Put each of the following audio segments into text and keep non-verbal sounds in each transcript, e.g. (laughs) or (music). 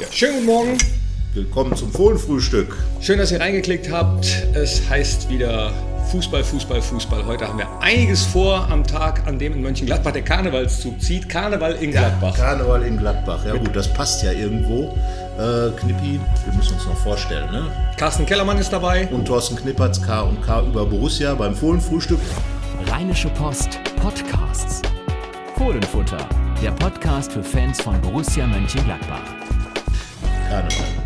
Ja, schönen guten Morgen. Willkommen zum Fohlenfrühstück. Schön, dass ihr reingeklickt habt. Es heißt wieder Fußball, Fußball, Fußball. Heute haben wir einiges vor am Tag, an dem in Mönchengladbach der Karnevalszug zieht. Karneval in Gladbach. Ja, Karneval in Gladbach. Ja gut, das passt ja irgendwo. Äh, Knippi, wir müssen uns noch vorstellen. Ne? Carsten Kellermann ist dabei. Und Thorsten Knippertz, K und K über Borussia beim Fohlenfrühstück. Rheinische Post Podcasts. Fohlenfutter, der Podcast für Fans von Borussia Mönchengladbach. Karneval. Ja.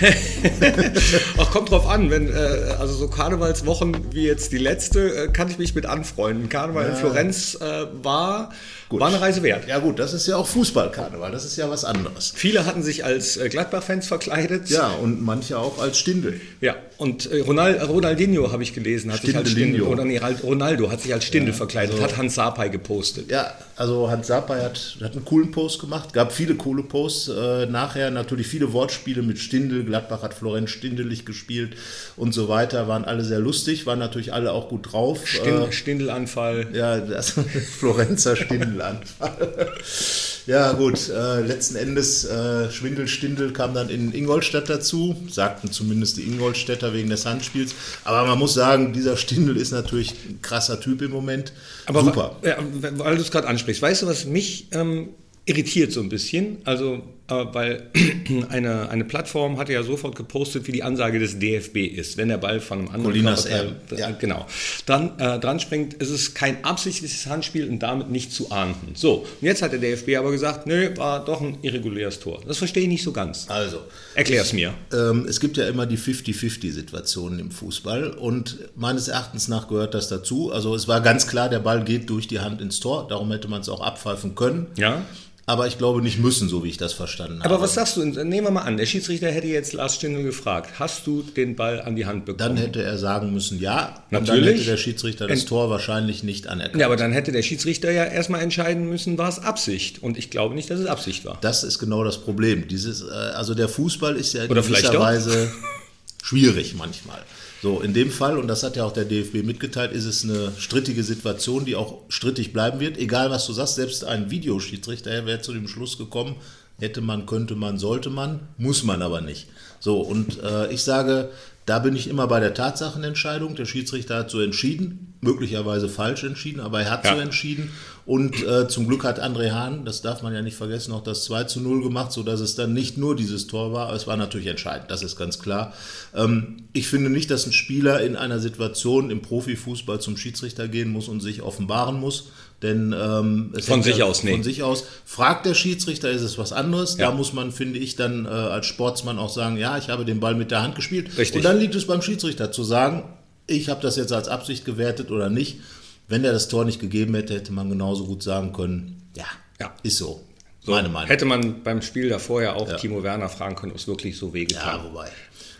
(laughs) Ach, kommt drauf an, wenn, äh, also so Karnevalswochen wie jetzt die letzte, äh, kann ich mich mit anfreunden. Karneval in Florenz äh, war, war eine Reise wert. Ja gut, das ist ja auch Fußballkarneval, das ist ja was anderes. Viele hatten sich als äh, Gladbach-Fans verkleidet. Ja, und manche auch als Stindel. Ja, und äh, Ronald, Ronaldinho habe ich gelesen, hat sich als Stindel, oder nee, Ronaldo hat sich als Stindel verkleidet, hat Hans Sapai gepostet. Ja, also Hans Sapai hat, hat einen coolen Post gemacht, gab viele coole Posts. Äh, nachher natürlich viele Wortspiele mit Stindel. Gladbach hat Florenz stindelig gespielt und so weiter. Waren alle sehr lustig, waren natürlich alle auch gut drauf. Stindel, Äh, Stindelanfall. ja, das (laughs) Florenzer Stindelanfall. ja, gut, äh, letzten Endes äh, Schwindel, Stindel kam dann in Ingolstadt dazu, sagten zumindest die Ingolstädter wegen des Handspiels. Aber man muss sagen, dieser Stindel ist natürlich ein krasser Typ im Moment. Aber Super. Ja, weil du es gerade ansprichst, weißt du, was mich ähm, irritiert so ein bisschen? Also, weil (clears throat) eine, eine Plattform hatte ja sofort gepostet, wie die Ansage des DFB ist, wenn der Ball von einem anderen Colinas Körperteil- R, ja. genau, dann äh, dran springt, ist es kein absichtliches Handspiel und damit nicht zu ahnden. So, und jetzt hat der DFB aber gesagt, nö, war doch ein irreguläres Tor. Das verstehe ich nicht so ganz. Also, Erklär es mir. Ähm, es gibt ja immer die 50-50-Situationen im Fußball und meines Erachtens nach gehört das dazu. Also es war ganz klar, der Ball geht durch die Hand ins Tor, darum hätte man es auch abpfeifen können. Ja. Aber ich glaube nicht müssen, so wie ich das verstanden habe. Aber was sagst du? Nehmen wir mal an, der Schiedsrichter hätte jetzt Lars Stindl gefragt, hast du den Ball an die Hand bekommen? Dann hätte er sagen müssen, ja. Und dann Natürlich. hätte der Schiedsrichter das Ent- Tor wahrscheinlich nicht anerkannt. Ja, aber dann hätte der Schiedsrichter ja erstmal entscheiden müssen, war es Absicht. Und ich glaube nicht, dass es Absicht war. Das ist genau das Problem. Dieses, äh, also der Fußball ist ja in Oder vielleicht gewisser. Weise schwierig manchmal. So, in dem Fall, und das hat ja auch der DFB mitgeteilt, ist es eine strittige Situation, die auch strittig bleiben wird. Egal, was du sagst, selbst ein Videoschiedsrichter wäre zu dem Schluss gekommen, hätte man, könnte man, sollte man, muss man aber nicht. So, und äh, ich sage, da bin ich immer bei der Tatsachenentscheidung. Der Schiedsrichter hat so entschieden, möglicherweise falsch entschieden, aber er hat Ja. so entschieden. Und äh, zum Glück hat André Hahn, das darf man ja nicht vergessen, noch das 2 zu 0 gemacht, sodass es dann nicht nur dieses Tor war, aber es war natürlich entscheidend, das ist ganz klar. Ähm, ich finde nicht, dass ein Spieler in einer Situation im Profifußball zum Schiedsrichter gehen muss und sich offenbaren muss. Denn ähm, Von sich ja- aus, nee. Von sich aus. Fragt der Schiedsrichter, ist es was anderes. Ja. Da muss man, finde ich, dann äh, als Sportsmann auch sagen, ja, ich habe den Ball mit der Hand gespielt. Richtig. Und dann liegt es beim Schiedsrichter zu sagen, ich habe das jetzt als Absicht gewertet oder nicht. Wenn er das Tor nicht gegeben hätte, hätte man genauso gut sagen können, ja, Ja. ist so. So, Meine Meinung. Hätte man beim Spiel davor ja auch Ja. Timo Werner fragen können, ob es wirklich so wehgetan ja, wobei.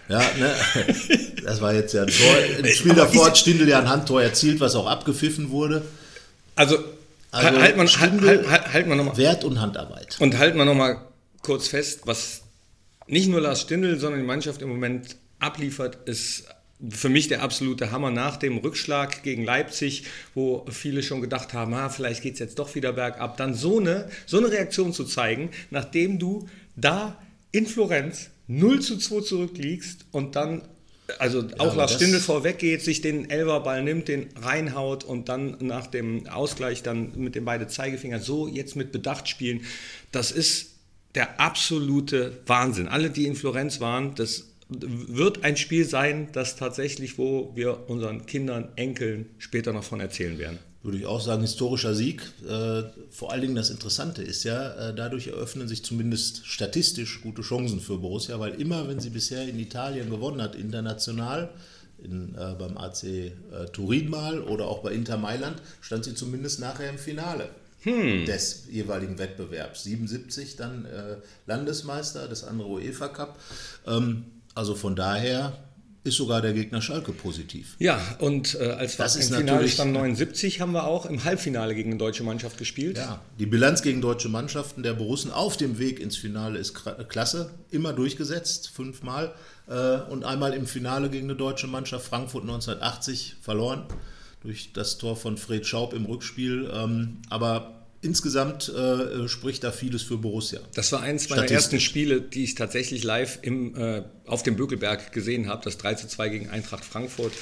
Ja, ne, (laughs) das war jetzt ja ein Tor. (laughs) Im Spiel Aber davor hat Stindl ja ein Handtor erzielt, was auch abgepfiffen wurde. Also, Also, halt man, halt, Stindl- halt, halt, halt man nochmal. Wert und Handarbeit. Und halten wir nochmal kurz fest, was nicht nur Lars Stindl, sondern die Mannschaft im Moment abliefert, ist für mich der absolute Hammer nach dem Rückschlag gegen Leipzig, wo viele schon gedacht haben, ah, vielleicht geht es jetzt doch wieder bergab, dann so eine, so eine Reaktion zu zeigen, nachdem du da in Florenz 0 zu 2 zurückliegst und dann also auch aber Lars Stindl vorweg geht, sich den Elverball nimmt, den reinhaut und dann nach dem Ausgleich dann mit den beiden Zeigefinger so jetzt mit Bedacht spielen, das ist der absolute Wahnsinn. Alle, die in Florenz waren, das wird ein Spiel sein, das tatsächlich, wo wir unseren Kindern, Enkeln später noch von erzählen werden. Würde ich auch sagen, historischer Sieg. Äh, vor allen Dingen das Interessante ist ja, äh, dadurch eröffnen sich zumindest statistisch gute Chancen für Borussia, weil immer, wenn sie bisher in Italien gewonnen hat, international, in, äh, beim AC äh, Turin mal oder auch bei Inter Mailand, stand sie zumindest nachher im Finale des jeweiligen Wettbewerbs. 77 dann äh, Landesmeister, das andere UEFA Cup. Ähm, also von daher ist sogar der Gegner Schalke positiv. Ja, und äh, als Das ist im Finale stand 79, haben wir auch im Halbfinale gegen eine deutsche Mannschaft gespielt. Ja, die Bilanz gegen deutsche Mannschaften der Borussen auf dem Weg ins Finale ist klasse. Immer durchgesetzt, fünfmal. Äh, und einmal im Finale gegen eine deutsche Mannschaft, Frankfurt 1980, verloren. Durch das Tor von Fred Schaub im Rückspiel. Ähm, aber insgesamt äh, spricht da vieles für Borussia. Das war eins meiner ersten Spiele, die ich tatsächlich live im, äh, auf dem Bökelberg gesehen habe, das 3 zu 2 gegen Eintracht Frankfurt.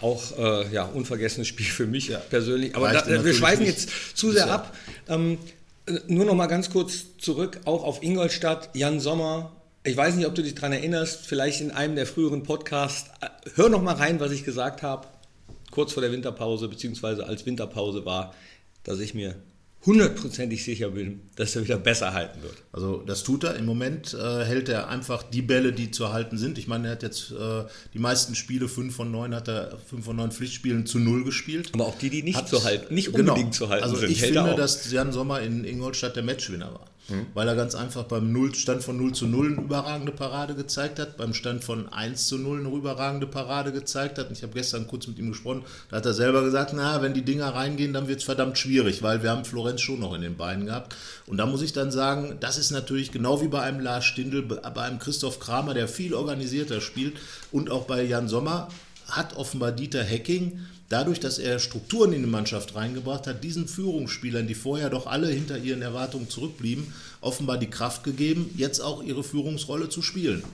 Auch äh, ja, unvergessenes Spiel für mich ja. persönlich. Aber da, wir schweifen jetzt zu sehr ab. Ähm, nur noch mal ganz kurz zurück, auch auf Ingolstadt, Jan Sommer. Ich weiß nicht, ob du dich daran erinnerst, vielleicht in einem der früheren Podcasts. Äh, hör noch mal rein, was ich gesagt habe, kurz vor der Winterpause, beziehungsweise als Winterpause war, dass ich mir hundertprozentig sicher bin, dass er wieder besser halten wird. Also das tut er. Im Moment äh, hält er einfach die Bälle, die zu halten sind. Ich meine, er hat jetzt äh, die meisten Spiele, fünf von neun, hat er fünf von neun Pflichtspielen zu null gespielt. Aber auch die, die nicht hat, zu halten, nicht genau. unbedingt genau. zu halten also sind. Ich finde, dass Jan Sommer in Ingolstadt der Matchwinner war. Mhm. Weil er ganz einfach beim Stand von 0 zu 0 eine überragende Parade gezeigt hat, beim Stand von 1 zu 0 eine überragende Parade gezeigt hat. Und ich habe gestern kurz mit ihm gesprochen, da hat er selber gesagt, na, wenn die Dinger reingehen, dann wird es verdammt schwierig, weil wir haben Florenz schon noch in den Beinen gehabt. Und da muss ich dann sagen, das ist natürlich genau wie bei einem Lars Stindl, bei einem Christoph Kramer, der viel organisierter spielt und auch bei Jan Sommer, hat offenbar Dieter Hecking dadurch, dass er Strukturen in die Mannschaft reingebracht hat, diesen Führungsspielern, die vorher doch alle hinter ihren Erwartungen zurückblieben, offenbar die Kraft gegeben, jetzt auch ihre Führungsrolle zu spielen.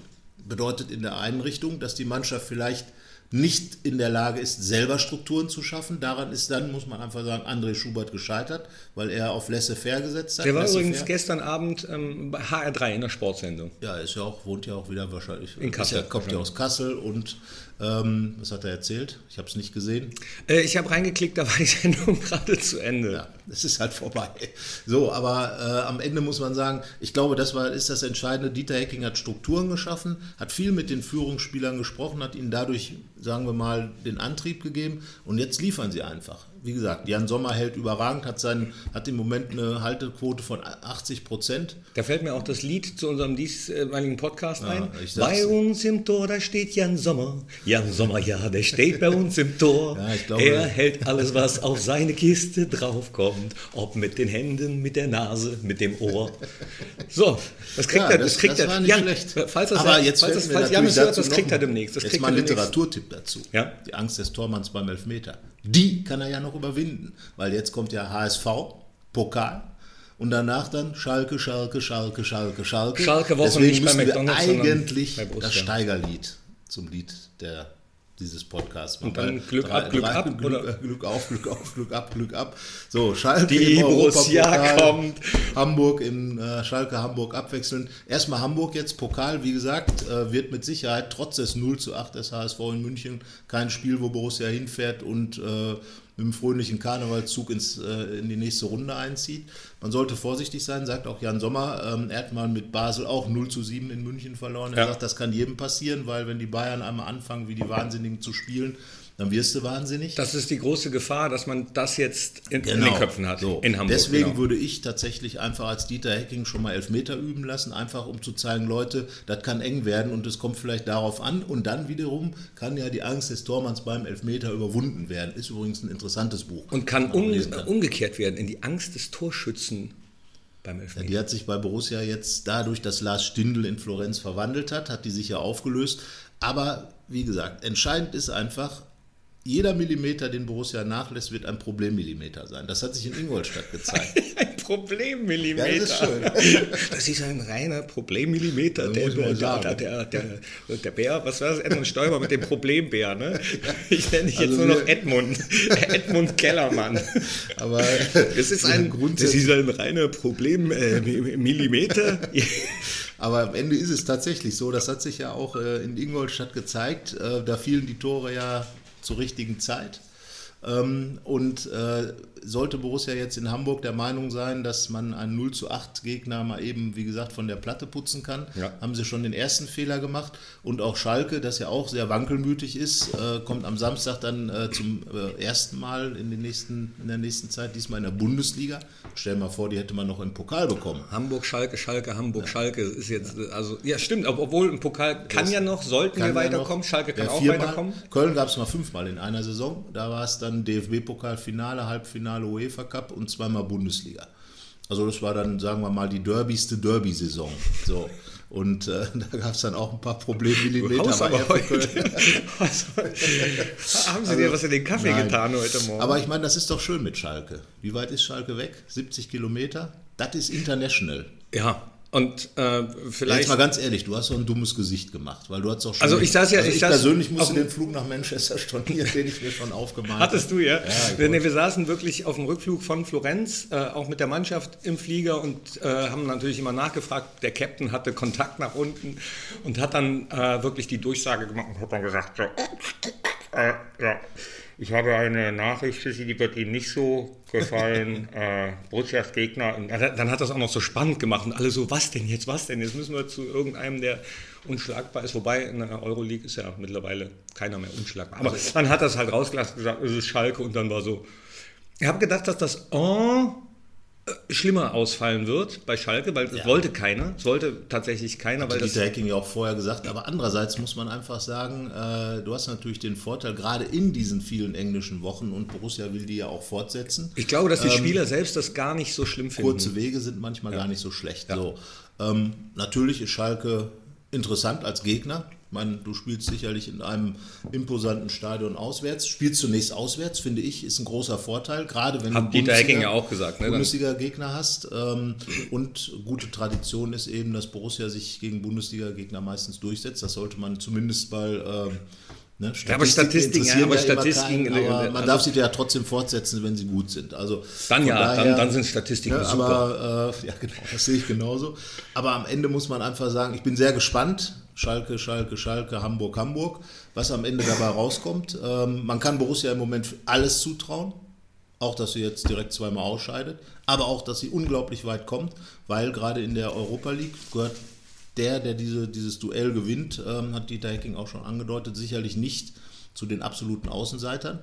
Bedeutet in der einen Richtung, dass die Mannschaft vielleicht nicht in der Lage ist, selber Strukturen zu schaffen. Daran ist dann, muss man einfach sagen, André Schubert gescheitert, weil er auf Laissez-faire gesetzt hat. Der war übrigens gestern Abend ähm, bei HR3 in der Sportsendung. Ja, ist ja auch, wohnt ja auch wieder wahrscheinlich. In Kassel. Ja, kommt ja aus Kassel und ähm, was hat er erzählt? Ich habe es nicht gesehen. Äh, ich habe reingeklickt, da war die (laughs) Sendung gerade zu Ende. Ja, es ist halt vorbei. So, aber äh, am Ende muss man sagen, ich glaube, das war, ist das Entscheidende. Dieter Hecking hat Strukturen geschaffen, hat viel mit den Führungsspielern gesprochen, hat ihnen dadurch, sagen wir mal, den Antrieb gegeben und jetzt liefern sie einfach wie gesagt, Jan Sommer hält überragend, hat, seinen, hat im Moment eine Haltequote von 80 Prozent. Da fällt mir auch das Lied zu unserem diesmaligen Podcast ein. Ja, bei uns im Tor, da steht Jan Sommer. Jan Sommer, ja, der steht bei uns im Tor. Ja, glaube, er hält alles, was auf seine Kiste draufkommt. Ob mit den Händen, mit der Nase, mit dem Ohr. So, das kriegt ja, er. Das, das kriegt das er. Jan, schlecht. Falls das, Aber jetzt falls das, falls Jan das hört, das kriegt er demnächst. Das jetzt mal ein Literaturtipp dazu. Ja? Die Angst des Tormanns beim Elfmeter. Die kann er ja noch überwinden, weil jetzt kommt ja HSV, Pokal, und danach dann Schalke, Schalke, Schalke, Schalke, Schalke. Schalke Woche Deswegen nicht bei McDonald's, wir eigentlich das Steigerlied zum Lied der dieses Podcast. Und dann Glück drei, ab, Glück drei, ab, Glück, oder? Glück auf, Glück auf, Glück ab, Glück ab. So, Schalke Die Borussia kommt. Hamburg in äh, Schalke, Hamburg abwechseln. Erstmal Hamburg jetzt, Pokal, wie gesagt, äh, wird mit Sicherheit trotz des 0 zu 8 des HSV in München kein Spiel, wo Borussia hinfährt und äh, mit einem fröhlichen Karnevalszug ins, äh, in die nächste Runde einzieht. Man sollte vorsichtig sein, sagt auch Jan Sommer. Ähm, er hat mal mit Basel auch 0 zu 7 in München verloren. Er ja. sagt, das kann jedem passieren, weil wenn die Bayern einmal anfangen, wie die Wahnsinnigen zu spielen, dann wirst du wahnsinnig. Das ist die große Gefahr, dass man das jetzt in, genau. in den Köpfen hat, so. in Hamburg. Deswegen genau. würde ich tatsächlich einfach als Dieter Hecking schon mal Elfmeter üben lassen, einfach um zu zeigen, Leute, das kann eng werden und es kommt vielleicht darauf an. Und dann wiederum kann ja die Angst des Tormanns beim Elfmeter überwunden werden. Ist übrigens ein interessantes Buch. Und kann, um, kann. umgekehrt werden in die Angst des Torschützen beim Elfmeter. Ja, die hat sich bei Borussia jetzt dadurch, dass Lars Stindl in Florenz verwandelt hat, hat die sich ja aufgelöst. Aber wie gesagt, entscheidend ist einfach, jeder Millimeter, den Borussia nachlässt, wird ein Problemmillimeter sein. Das hat sich in Ingolstadt gezeigt. (laughs) ein Problemmillimeter. Ja, das ist schön. (laughs) Das ist ein reiner Problemmillimeter. Der, der, der, der, der, Bär, was war das? Edmund Stoiber mit dem Problembär, ne? Ich nenne dich jetzt also nur noch Edmund. (laughs) Edmund Kellermann. Aber es ist ein, das ist ein reiner Problemmillimeter. Aber am Ende ist es tatsächlich so. Das hat sich ja auch äh, in Ingolstadt gezeigt. Äh, da fielen die Tore ja zur richtigen Zeit. Ähm, und äh, sollte Borussia jetzt in Hamburg der Meinung sein, dass man einen 0 zu 8 Gegner mal eben, wie gesagt, von der Platte putzen kann, ja. haben sie schon den ersten Fehler gemacht. Und auch Schalke, das ja auch sehr wankelmütig ist, äh, kommt am Samstag dann äh, zum ersten Mal in, den nächsten, in der nächsten Zeit, diesmal in der Bundesliga. Stell mal vor, die hätte man noch im Pokal bekommen. Hamburg, Schalke, Schalke, Hamburg, ja. Schalke ist jetzt, also ja stimmt, obwohl im Pokal kann das ja noch, sollten wir weiterkommen, Schalke kann auch weiterkommen. Köln gab es mal fünfmal in einer Saison, da war es dann DFB-Pokalfinale, Halbfinale, UEFA Cup und zweimal Bundesliga. Also das war dann, sagen wir mal, die derbigste Derby-Saison. So. Und äh, (laughs) da gab es dann auch ein paar Problemmillimeter Haust bei aber RB heute. (laughs) Haben Sie dir was in den Kaffee Also, Nein. getan heute Morgen? Aber ich meine, das ist doch schön mit Schalke. Wie weit ist Schalke weg? 70 Kilometer? Das ist international. ja, und äh, vielleicht. jetzt mal ganz ehrlich, du hast so ein dummes Gesicht gemacht, weil du hast doch schon. Also ich saß ja- also ich ich persönlich musste den Flug nach Manchester stornieren, (laughs) den ich mir schon aufgemalt Hattest du, ja? Ja, nee, wir saßen wirklich auf dem Rückflug von Florenz, äh, auch mit der Mannschaft im Flieger und äh, haben natürlich immer nachgefragt. Der Captain hatte Kontakt nach unten und hat dann äh, wirklich die Durchsage gemacht und hat dann gesagt, so, äh, ja, ich habe eine Nachricht für Sie, die wird Ihnen nicht so gefallen. (laughs) äh, Borussias Gegner. Dann hat das auch noch so spannend gemacht und alle so, was denn jetzt, was denn? Jetzt müssen wir zu irgendeinem, der unschlagbar ist. Wobei in der Euroleague ist ja mittlerweile keiner mehr unschlagbar. Aber dann hat das halt rausgelassen, gesagt, es ist Schalke und dann war so. Ich habe gedacht, dass das äh, schlimmer ausfallen wird bei Schalke, weil es Ja. wollte keiner. Es wollte tatsächlich keiner, weil Hat das Dieter Hecking ja auch vorher gesagt, aber andererseits muss man einfach sagen, äh, du hast natürlich den Vorteil, gerade in diesen vielen englischen Wochen und Borussia will die ja auch fortsetzen. ich glaube, dass die Spieler selbst das gar nicht so schlimm finden. Kurze Wege sind manchmal gar nicht so schlecht. So, ähm, natürlich ist Schalke interessant als Gegner. Ich meine, du spielst sicherlich in einem imposanten Stadion auswärts. Spielst zunächst auswärts, finde ich, ist ein großer Vorteil. Gerade wenn Hat du Bundesliga- ja auch gesagt, ne? Dann- Bundesliga-Gegner hast. Ähm, und gute Tradition ist eben, dass Borussia sich gegen Bundesliga-Gegner meistens durchsetzt. Das sollte man zumindest bei ähm, ne, Ja, aber Statistiken, ja, aber immer Statistiken, keinen, aber äh, man also- darf sie ja trotzdem fortsetzen, wenn sie gut sind. Also Dann ja, dann- dann sind Statistiken ja, super. Aber äh, (laughs) ja, genau, das sehe ich genauso. Aber am Ende muss man einfach sagen, ich bin sehr gespannt. Schalke, Schalke, Schalke, Hamburg, Hamburg, was am Ende dabei rauskommt. Ähm, man kann Borussia im Moment alles zutrauen. Auch, dass sie jetzt direkt zweimal ausscheidet, aber auch, dass sie unglaublich weit kommt, weil gerade in der Europa League gehört der, der diese, dieses Duell gewinnt, ähm, hat Dieter Hecking auch schon angedeutet, sicherlich nicht zu den absoluten Außenseitern.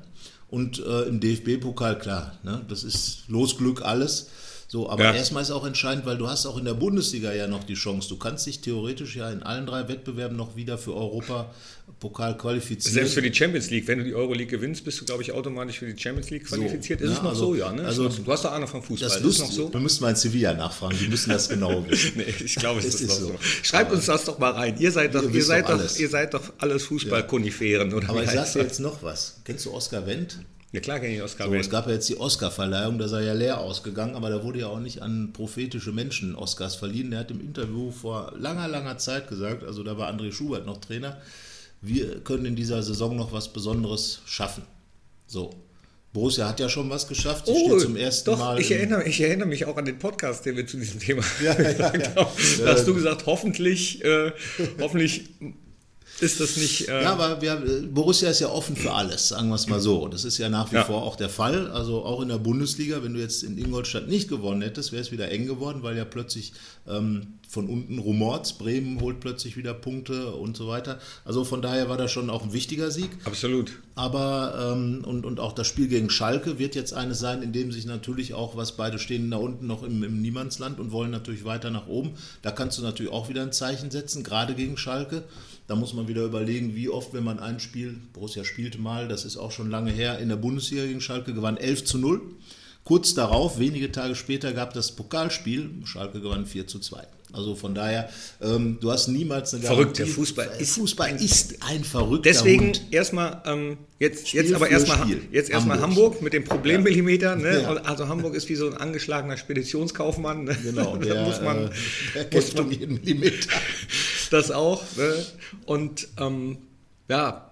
Und äh, im DFB-Pokal, klar, ne, das ist Losglück alles. So, aber Ja. erstmal ist auch entscheidend, weil du hast auch in der Bundesliga ja noch die Chance. Du kannst dich theoretisch ja in allen drei Wettbewerben noch wieder für Europa-Pokal qualifizieren. Selbst für die Champions League, wenn du die Euroleague gewinnst, bist du, glaube ich, automatisch für die Champions League qualifiziert. ist ja, es noch also- so, ja? Ne? also- so. Du hast doch Ahnung vom Fußball. das ist Lust, noch so? Wir müssen mal in Sevilla nachfragen, die müssen das genau (laughs) wissen. Nee, ich glaube, es ist, ist noch so. so. Schreibt uns das doch mal rein. Ihr seid doch, Ihr ihr seid doch alles. ihr seid doch alles Fußballkoniferen, oder? Aber ich sag heißt dir das? jetzt noch was. Kennst du Oskar Wendt? Ja klar kenne ich Oskar So, es gab ja jetzt die Oscar-Verleihung, da sei ja leer ausgegangen, aber da wurde ja auch nicht an prophetische Menschen Oscars verliehen. Der hat im Interview vor langer, langer Zeit gesagt, also da war André Schubert noch Trainer, wir können in dieser Saison noch was Besonderes schaffen. So. Borussia hat ja schon was geschafft. Sie steht zum ersten Oh, doch, Mal. ich erinnere, ich erinnere mich auch an den Podcast, den wir zu diesem Thema Ja, ja, ja. (laughs) Da hast du gesagt, hoffentlich, äh, hoffentlich ist das nicht... Äh, Ja, aber wir, äh, Borussia ist ja offen für alles, sagen wir es mal so. Das ist ja nach wie Ja. vor auch der Fall. Also auch in der Bundesliga, wenn du jetzt in Ingolstadt nicht gewonnen hättest, wäre es wieder eng geworden, weil ja plötzlich ähm, von unten rumort, Bremen holt plötzlich wieder Punkte und so weiter. Also von daher war das schon auch ein wichtiger Sieg. Absolut. Aber ähm, und, und auch das Spiel gegen Schalke wird jetzt eines sein, in dem sich natürlich auch, was beide stehen da unten noch im, im Niemandsland und wollen natürlich weiter nach oben. Da kannst du natürlich auch wieder ein Zeichen setzen, gerade gegen Schalke. Da muss man wieder überlegen, wie oft, wenn man ein Spiel, Borussia spielte mal, das ist auch schon lange her, in der Bundesliga gegen Schalke gewann 11 zu 0. Kurz darauf, wenige Tage später, gab das Pokalspiel, Schalke gewann 4 zu 2. Also von daher, ähm, du hast niemals eine Verrückt, der Garantie. Fußball ist Fußball ist ein verrückter Deswegen erstmal, ähm, jetzt, Spiel jetzt aber erstmal jetzt erstmal Hamburg. Hamburg. mit dem Problemmillimeter. Ne? Ja. Also Hamburg ist wie so ein angeschlagener Speditionskaufmann. Ne? Genau, (laughs) Und der, da muss man äh, der kennt man jeden Millimeter. (laughs) das auch. Ne? Und ähm, ja,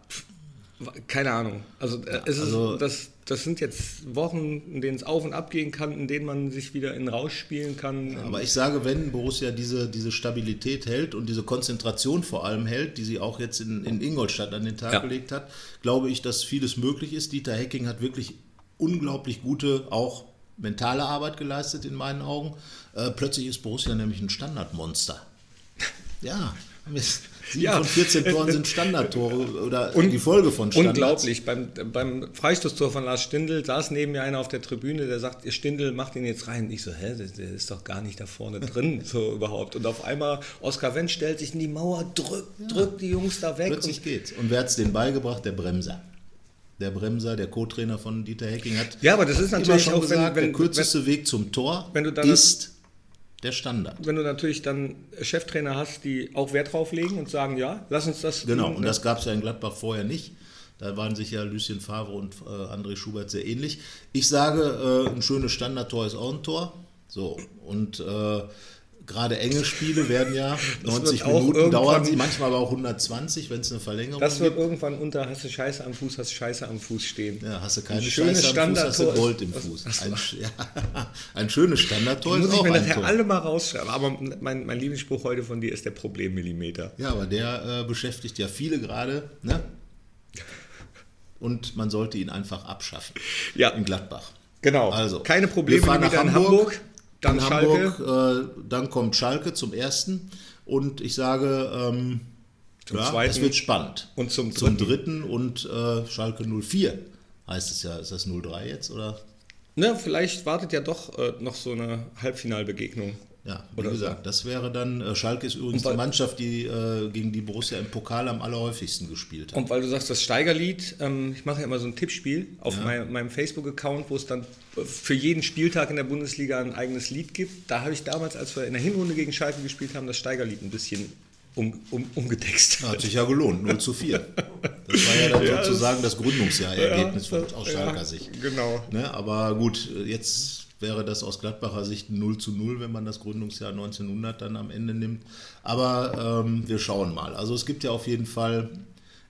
keine Ahnung. Also, äh, es ist, also- das, das sind jetzt Wochen, in denen es auf und ab gehen kann, in denen man sich wieder in Rausch spielen kann. Aber ich sage, wenn Borussia diese, diese Stabilität hält und diese Konzentration vor allem hält, die sie auch jetzt in, in Ingolstadt an den Tag Ja. gelegt hat, glaube ich, dass vieles möglich ist. Dieter Hecking hat wirklich unglaublich gute, auch mentale Arbeit geleistet in meinen Augen. Äh, plötzlich ist Borussia nämlich ein Standardmonster. (laughs) Ja, sieben Ja. von 14 Toren sind (laughs) Standardtore oder Und- die Folge von Standards. Unglaublich. Beim, beim Freistoßtor von Lars Stindl saß neben mir einer auf der Tribüne, der sagt, ihr Stindl macht ihn jetzt rein. Ich so, hä, der, der ist doch gar nicht da vorne drin, (laughs) so überhaupt. Und auf einmal, Oskar Wendt stellt sich in die Mauer, drückt, drückt die Jungs da weg. Plötzlich Und, geht's. Und wer hat's denen beigebracht? Der Bremser. der Bremser, der Co-Trainer von Dieter Hecking, hat Ja, aber das ist natürlich schon auch, gesagt, wenn, wenn, der kürzeste Weg zum Tor wenn ist der Standard. wenn du natürlich dann Cheftrainer hast, die auch Wert drauf legen und sagen, ja, lass uns das. Genau, tun, und ne? das gab es ja in Gladbach vorher nicht. Da waren sich ja Lucien Favre und äh, André Schubert sehr ähnlich. Ich sage, äh, ein schönes Standardtor ist auch ein Tor. So, und äh, gerade enge Spiele werden ja 90 wird auch Minuten dauern sie, manchmal aber auch 120, wenn es eine Verlängerung Das wird gibt. irgendwann unter, hast du Scheiße am Fuß, hast du Scheiße am Fuß stehen. Ja, hast du keine Ein schönes Scheiße am Fuß, hast du Gold im Fuß. Ein, ja, (laughs) ein schönes Standardtor Muss ist ich auch mir ein nachher Tor. alle mal rausschreiben. Aber mein, mein Lieblingsspruch heute von dir ist der Problemmillimeter. Ja, aber der äh, beschäftigt ja viele gerade. Ne? Und man sollte ihn einfach abschaffen. Ja. In Gladbach. Genau. Also, Keine wir Probleme fahren nach Hamburg, Hamburg. Dann in Schalke. Hamburg, äh, dann kommt Schalke zum ersten. Und ich sage, ähm, Zum ja, zweiten. es wird spannend. Und zum zum dritten. dritten und äh, Schalke 04. Heißt es ja, ist das 03 jetzt? Oder? Ne, vielleicht wartet ja doch äh, noch so eine Halbfinalbegegnung. Ja, wie Oder gesagt, das wäre dann, äh, Schalke ist übrigens weil- die Mannschaft, die äh, gegen die Borussia im Pokal am allerhäufigsten gespielt hat. Und weil du sagst, das Steigerlied, ähm, ich mache ja immer so ein Tippspiel auf mein, meinem Facebook-Account, wo es dann für jeden Spieltag in der Bundesliga ein eigenes Lied gibt. Da habe ich damals, als wir in der Hinrunde gegen Schalke gespielt haben, das Steigerlied ein bisschen um, um, umgetext. Hat sich ja gelohnt, 0 zu 4. Das war ja dann (laughs) Ja, das- sozusagen das Gründungsjahr-Ergebnis von, aus Ja, Schalker Sicht. Genau. Ne, aber gut, jetzt wäre das aus Gladbacher Sicht ein 0 zu 0, wenn man das Gründungsjahr 1900 dann am Ende nimmt. Aber ähm, wir schauen mal. Also es gibt ja auf jeden Fall,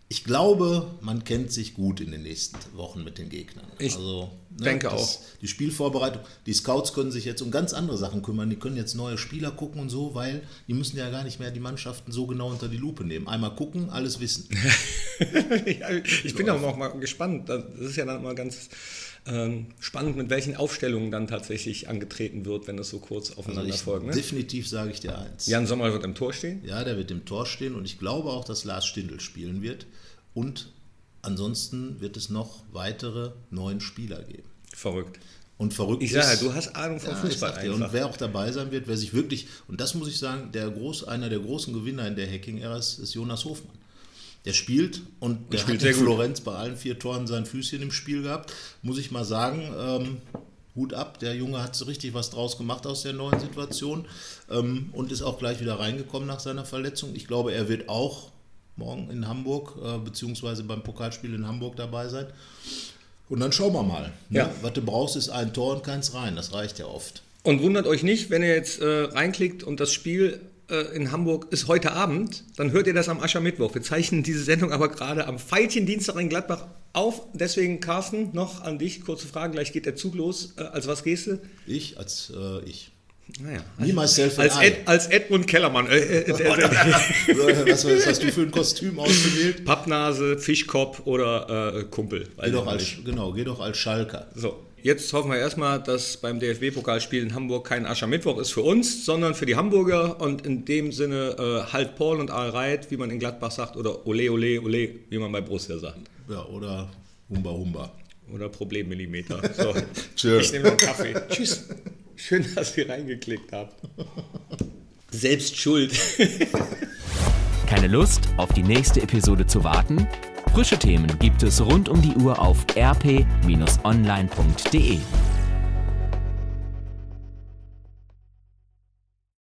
ich glaube, man kennt sich gut in den nächsten Wochen mit den Gegnern. Ich also, denke auch. Die Spielvorbereitung, die Scouts können sich jetzt um ganz andere Sachen kümmern. Die können jetzt neue Spieler gucken und so, weil die müssen ja gar nicht mehr die Mannschaften so genau unter die Lupe nehmen. Einmal gucken, alles wissen. (laughs) ja, ich bin auch mal gespannt. Das ist ja dann mal ganz ähm, spannend, mit welchen Aufstellungen dann tatsächlich angetreten wird, wenn das so kurz Also aufeinander ich, folgt. Ne? definitiv sage ich dir eins. Jan Sommer wird im Tor stehen. Ja, der wird im Tor stehen und ich glaube auch, dass Lars Stindl spielen wird. Und ansonsten wird es noch weitere neun Spieler geben. Verrückt. Und verrückt Ich sage ist, du hast Ahnung vom ja, Fußball dir, einfach. Und wer auch dabei sein wird, wer sich wirklich, und das muss ich sagen, der groß, einer der großen Gewinner in der Hacking-Ära ist, ist Jonas Hofmann. Der spielt und der spielt hat in. Florenz bei allen vier Toren sein Füßchen im Spiel gehabt. Muss ich mal sagen, ähm, Hut ab, der Junge hat so richtig was draus gemacht aus der neuen Situation ähm, und ist auch gleich wieder reingekommen nach seiner Verletzung. Ich glaube, er wird auch morgen in Hamburg, äh, beziehungsweise beim Pokalspiel in Hamburg dabei sein. Und dann schauen wir mal. Ne? Ja. Was du brauchst, ist ein Tor und keins rein. Das reicht ja oft. Und wundert euch nicht, wenn ihr jetzt äh, reinklickt und das Spiel in Hamburg ist heute Abend, dann hört ihr das am Aschermittwoch. Wir zeichnen diese Sendung aber gerade am Veilchen-Dienstag in Gladbach auf. Deswegen, Carsten, noch an dich, kurze Frage, gleich geht der Zug los. Äh, als was gehst du? Ich als äh, ich. Naja, Me, myself als. Ed, als Edmund Kellermann. Äh, äh, der, (laughs) was, was hast du für ein Kostüm ausgewählt? Pappnase, Fischkopf oder äh, Kumpel. Geh doch, als, genau, geh doch als Schalker. So, jetzt hoffen wir erstmal, dass beim DFB-Pokalspiel in Hamburg kein Aschermittwoch ist für uns, sondern für die Hamburger und in dem Sinne äh, halt Paul und Al Reit, wie man in Gladbach sagt, oder Ole, Ole, Ole, wie man bei Borussia sagt. Ja, oder Humba Humba. Oder Problemmillimeter. (laughs) So, Tschö. ich nehme noch einen Kaffee. (laughs) Tschüss. Schön, dass ihr reingeklickt habt. (laughs) Selbst schuld. Keine Lust, auf die nächste Episode zu warten? Frische Themen gibt es rund um die Uhr auf rp-online.de.